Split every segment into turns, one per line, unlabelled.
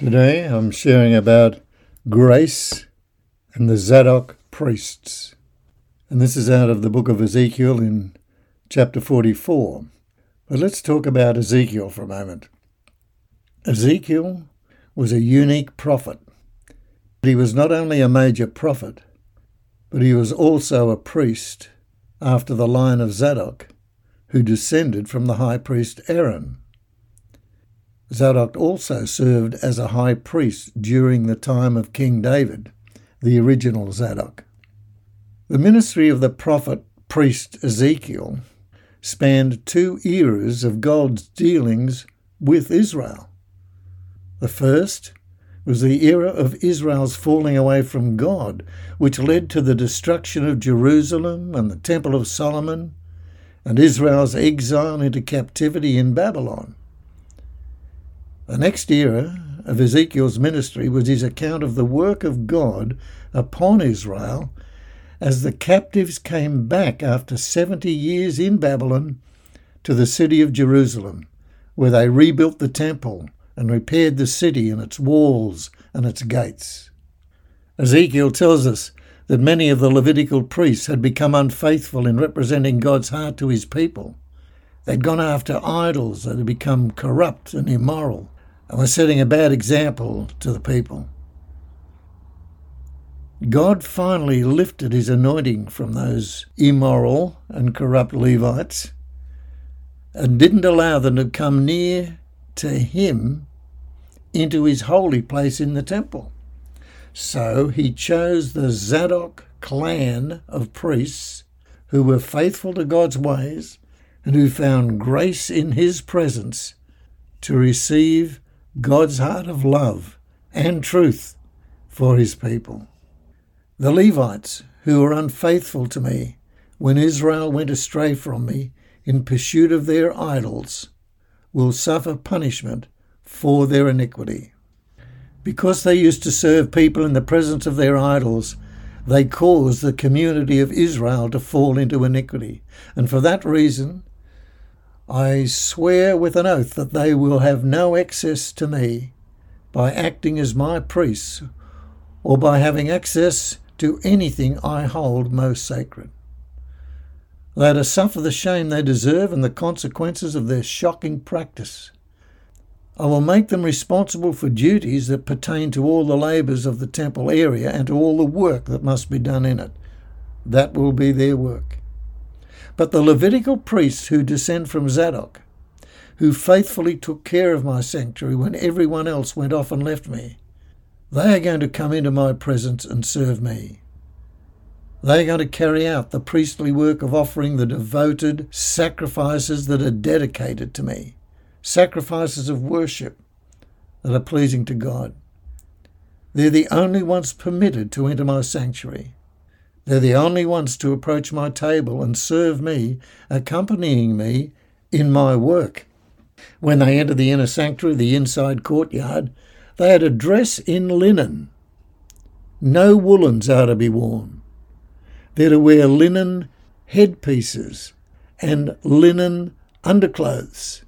Today I'm sharing about grace and the Zadok priests. And this is out of the book of Ezekiel in chapter 44. But let's talk about Ezekiel for a moment. Ezekiel was a unique prophet. He was not only a major prophet, but he was also a priest after the line of Zadok, who descended from the high priest Aaron. Zadok also served as a high priest during the time of King David, the original Zadok. The ministry of the prophet priest Ezekiel spanned two eras of God's dealings with Israel. The first was the era of Israel's falling away from God, which led to the destruction of Jerusalem and the Temple of Solomon, and Israel's exile into captivity in Babylon. The next era of Ezekiel's ministry was his account of the work of God upon Israel as the captives came back after 70 years in Babylon to the city of Jerusalem, where they rebuilt the temple and repaired the city and its walls and its gates. Ezekiel tells us that many of the Levitical priests had become unfaithful in representing God's heart to his people. They'd gone after idols that had become corrupt and immoral and was setting a bad example to the people. God finally lifted his anointing from those immoral and corrupt Levites and didn't allow them to come near to him into his holy place in the temple. So he chose the Zadok clan of priests who were faithful to God's ways and who found grace in his presence to receive God's heart of love and truth for his people. The Levites, who were unfaithful to me when Israel went astray from me in pursuit of their idols, will suffer punishment for their iniquity. Because they used to serve people in the presence of their idols, they caused the community of Israel to fall into iniquity. And for that reason, I swear with an oath that they will have no access to me by acting as my priests or by having access to anything I hold most sacred. They are to suffer the shame they deserve and the consequences of their shocking practice. I will make them responsible for duties that pertain to all the labours of the temple area and to all the work that must be done in it. That will be their work. But the Levitical priests who descend from Zadok, who faithfully took care of my sanctuary when everyone else went off and left me, they are going to come into my presence and serve me. They are going to carry out the priestly work of offering the devoted sacrifices that are dedicated to me, sacrifices of worship that are pleasing to God. They're the only ones permitted to enter my sanctuary. They're the only ones to approach my table and serve me, accompanying me in my work. When they enter the inner sanctuary, the inside courtyard, they had to dress in linen. No woolens are to be worn. They're to wear linen headpieces and linen underclothes.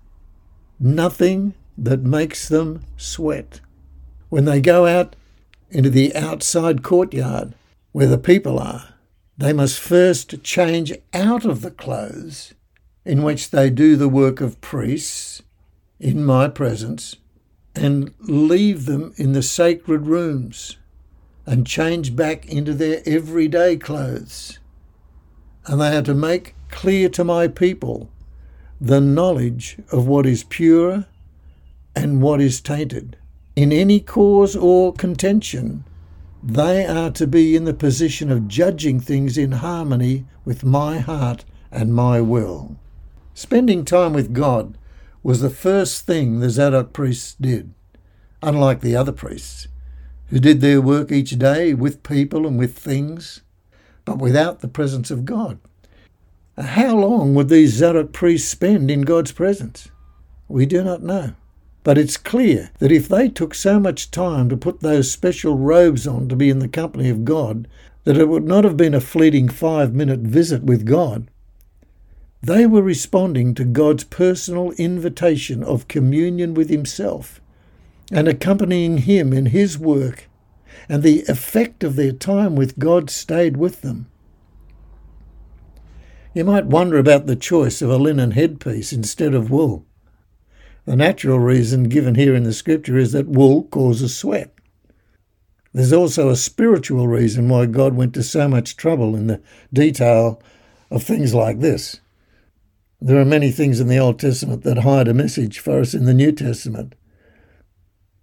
Nothing that makes them sweat. When they go out into the outside courtyard, where the people are, they must first change out of the clothes in which they do the work of priests in my presence and leave them in the sacred rooms and change back into their everyday clothes. And they are to make clear to my people the knowledge of what is pure and what is tainted. In any cause or contention, they are to be in the position of judging things in harmony with my heart and my will. Spending time with God was the first thing the Zadok priests did, unlike the other priests, who did their work each day with people and with things, but without the presence of God. How long would these Zadok priests spend in God's presence? We do not know. But it's clear that if they took so much time to put those special robes on to be in the company of God, that it would not have been a fleeting five minute visit with God. They were responding to God's personal invitation of communion with Himself and accompanying him in his work, and the effect of their time with God stayed with them. You might wonder about the choice of a linen headpiece instead of wool. The natural reason given here in the scripture is that wool causes sweat. There's also a spiritual reason why God went to so much trouble in the detail of things like this. There are many things in the Old Testament that hide a message for us in the New Testament.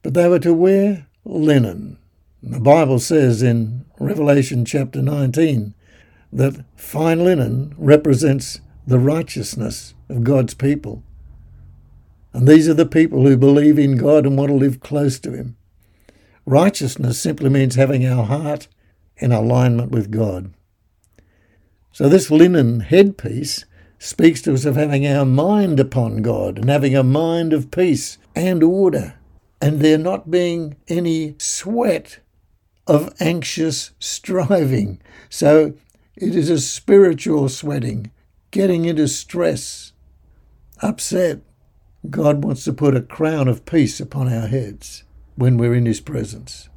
But they were to wear linen. The Bible says in Revelation chapter 19 that fine linen represents the righteousness of God's people. And these are the people who believe in God and want to live close to Him. Righteousness simply means having our heart in alignment with God. So, this linen headpiece speaks to us of having our mind upon God and having a mind of peace and order, and there not being any sweat of anxious striving. So, it is a spiritual sweating, getting into stress, upset. God wants to put a crown of peace upon our heads when we're in His presence.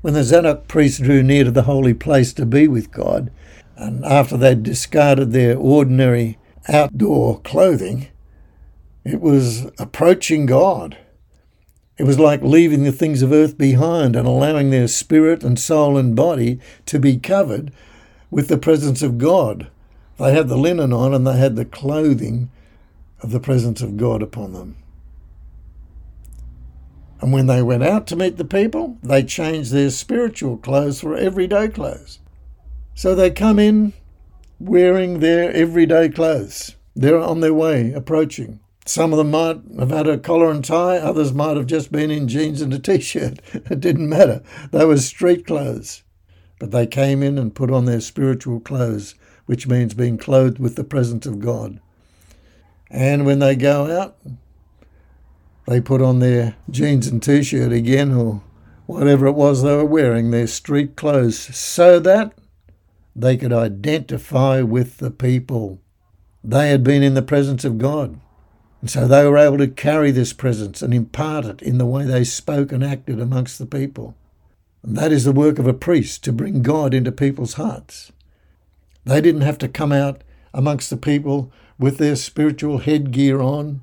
When the Zadok priests drew near to the holy place to be with God, and after they'd discarded their ordinary outdoor clothing, it was approaching God. It was like leaving the things of earth behind and allowing their spirit and soul and body to be covered with the presence of God. They had the linen on and they had the clothing of the presence of God upon them. And when they went out to meet the people, they changed their spiritual clothes for everyday clothes. So they come in wearing their everyday clothes. They're on their way, approaching. Some of them might have had a collar and tie, others might have just been in jeans and a t shirt. It didn't matter. They were street clothes. But they came in and put on their spiritual clothes, which means being clothed with the presence of God. And when they go out, they put on their jeans and t shirt again, or whatever it was they were wearing, their street clothes, so that they could identify with the people. They had been in the presence of God. And so they were able to carry this presence and impart it in the way they spoke and acted amongst the people. And that is the work of a priest to bring God into people's hearts. They didn't have to come out amongst the people with their spiritual headgear on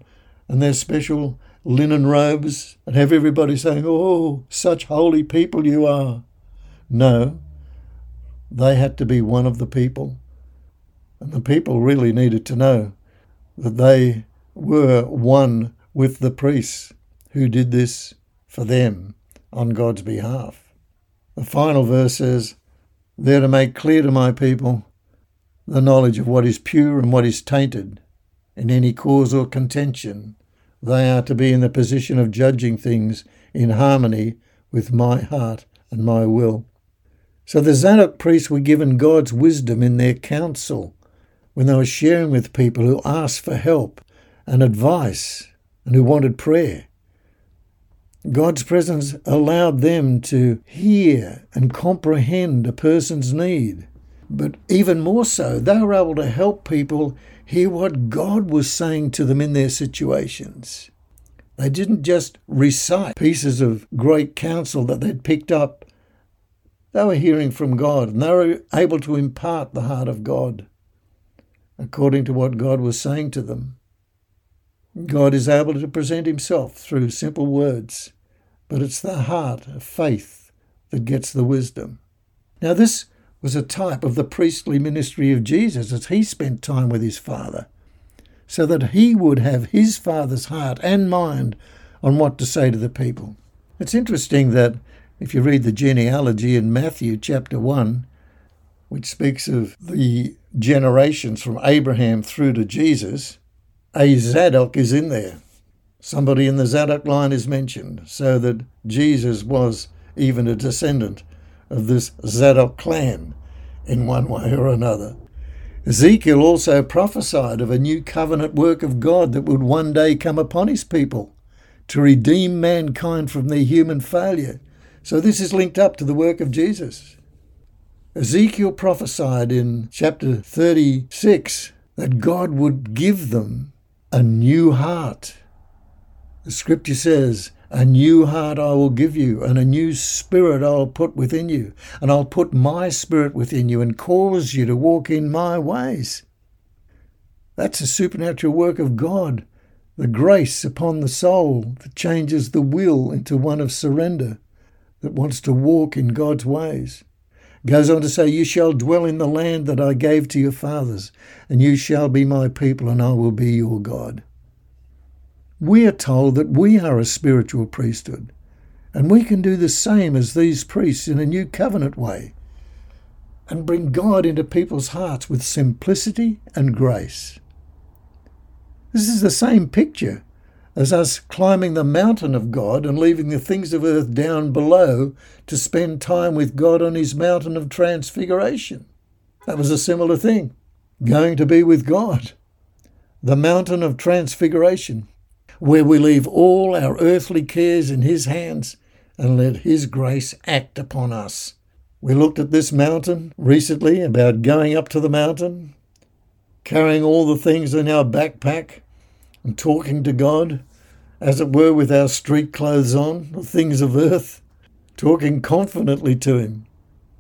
and their special linen robes and have everybody saying, Oh, such holy people you are. No, they had to be one of the people. And the people really needed to know that they were one with the priests who did this for them on God's behalf. The final verse says, There to make clear to my people the knowledge of what is pure and what is tainted in any cause or contention they are to be in the position of judging things in harmony with my heart and my will. So the Zadok priests were given God's wisdom in their counsel when they were sharing with people who asked for help and advice and who wanted prayer. God's presence allowed them to hear and comprehend a person's need. But even more so, they were able to help people hear what God was saying to them in their situations. They didn't just recite pieces of great counsel that they'd picked up. They were hearing from God and they were able to impart the heart of God according to what God was saying to them. God is able to present himself through simple words, but it's the heart of faith that gets the wisdom. Now, this was a type of the priestly ministry of Jesus as he spent time with his Father, so that he would have his Father's heart and mind on what to say to the people. It's interesting that if you read the genealogy in Matthew chapter 1, which speaks of the generations from Abraham through to Jesus, a Zadok is in there. Somebody in the Zadok line is mentioned, so that Jesus was even a descendant of this Zadok clan in one way or another. Ezekiel also prophesied of a new covenant work of God that would one day come upon his people to redeem mankind from their human failure. So this is linked up to the work of Jesus. Ezekiel prophesied in chapter 36 that God would give them a new heart. The scripture says, A new heart I will give you, and a new spirit I'll put within you, and I'll put my spirit within you and cause you to walk in my ways. That's a supernatural work of God, the grace upon the soul that changes the will into one of surrender, that wants to walk in God's ways. Goes on to say, You shall dwell in the land that I gave to your fathers, and you shall be my people, and I will be your God. We are told that we are a spiritual priesthood, and we can do the same as these priests in a new covenant way and bring God into people's hearts with simplicity and grace. This is the same picture as us climbing the mountain of God and leaving the things of earth down below to spend time with God on his mountain of transfiguration. That was a similar thing, going to be with God. The mountain of transfiguration where we leave all our earthly cares in His hands and let His grace act upon us. We looked at this mountain recently about going up to the mountain, carrying all the things in our backpack, and talking to God, as it were, with our street clothes on, the things of earth, talking confidently to Him,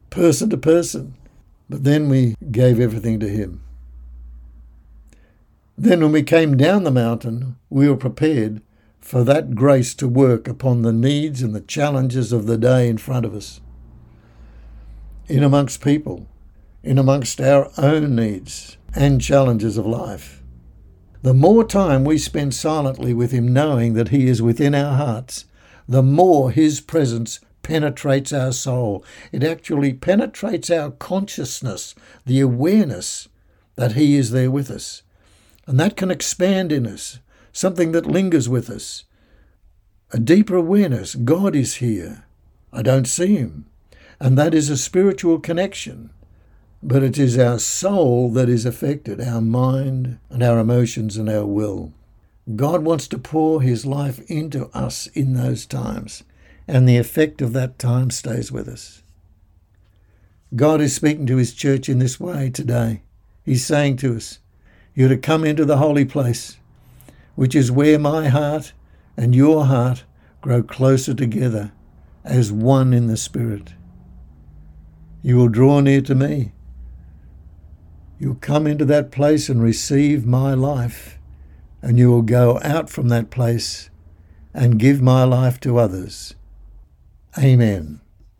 person to person. But then we gave everything to Him. Then, when we came down the mountain, we were prepared for that grace to work upon the needs and the challenges of the day in front of us. In amongst people, in amongst our own needs and challenges of life. The more time we spend silently with Him, knowing that He is within our hearts, the more His presence penetrates our soul. It actually penetrates our consciousness, the awareness that He is there with us. And that can expand in us, something that lingers with us. A deeper awareness God is here. I don't see Him. And that is a spiritual connection. But it is our soul that is affected, our mind and our emotions and our will. God wants to pour His life into us in those times, and the effect of that time stays with us. God is speaking to His church in this way today. He's saying to us, you're to come into the holy place, which is where my heart and your heart grow closer together as one in the Spirit. You will draw near to me. You'll come into that place and receive my life, and you will go out from that place and give my life to others. Amen.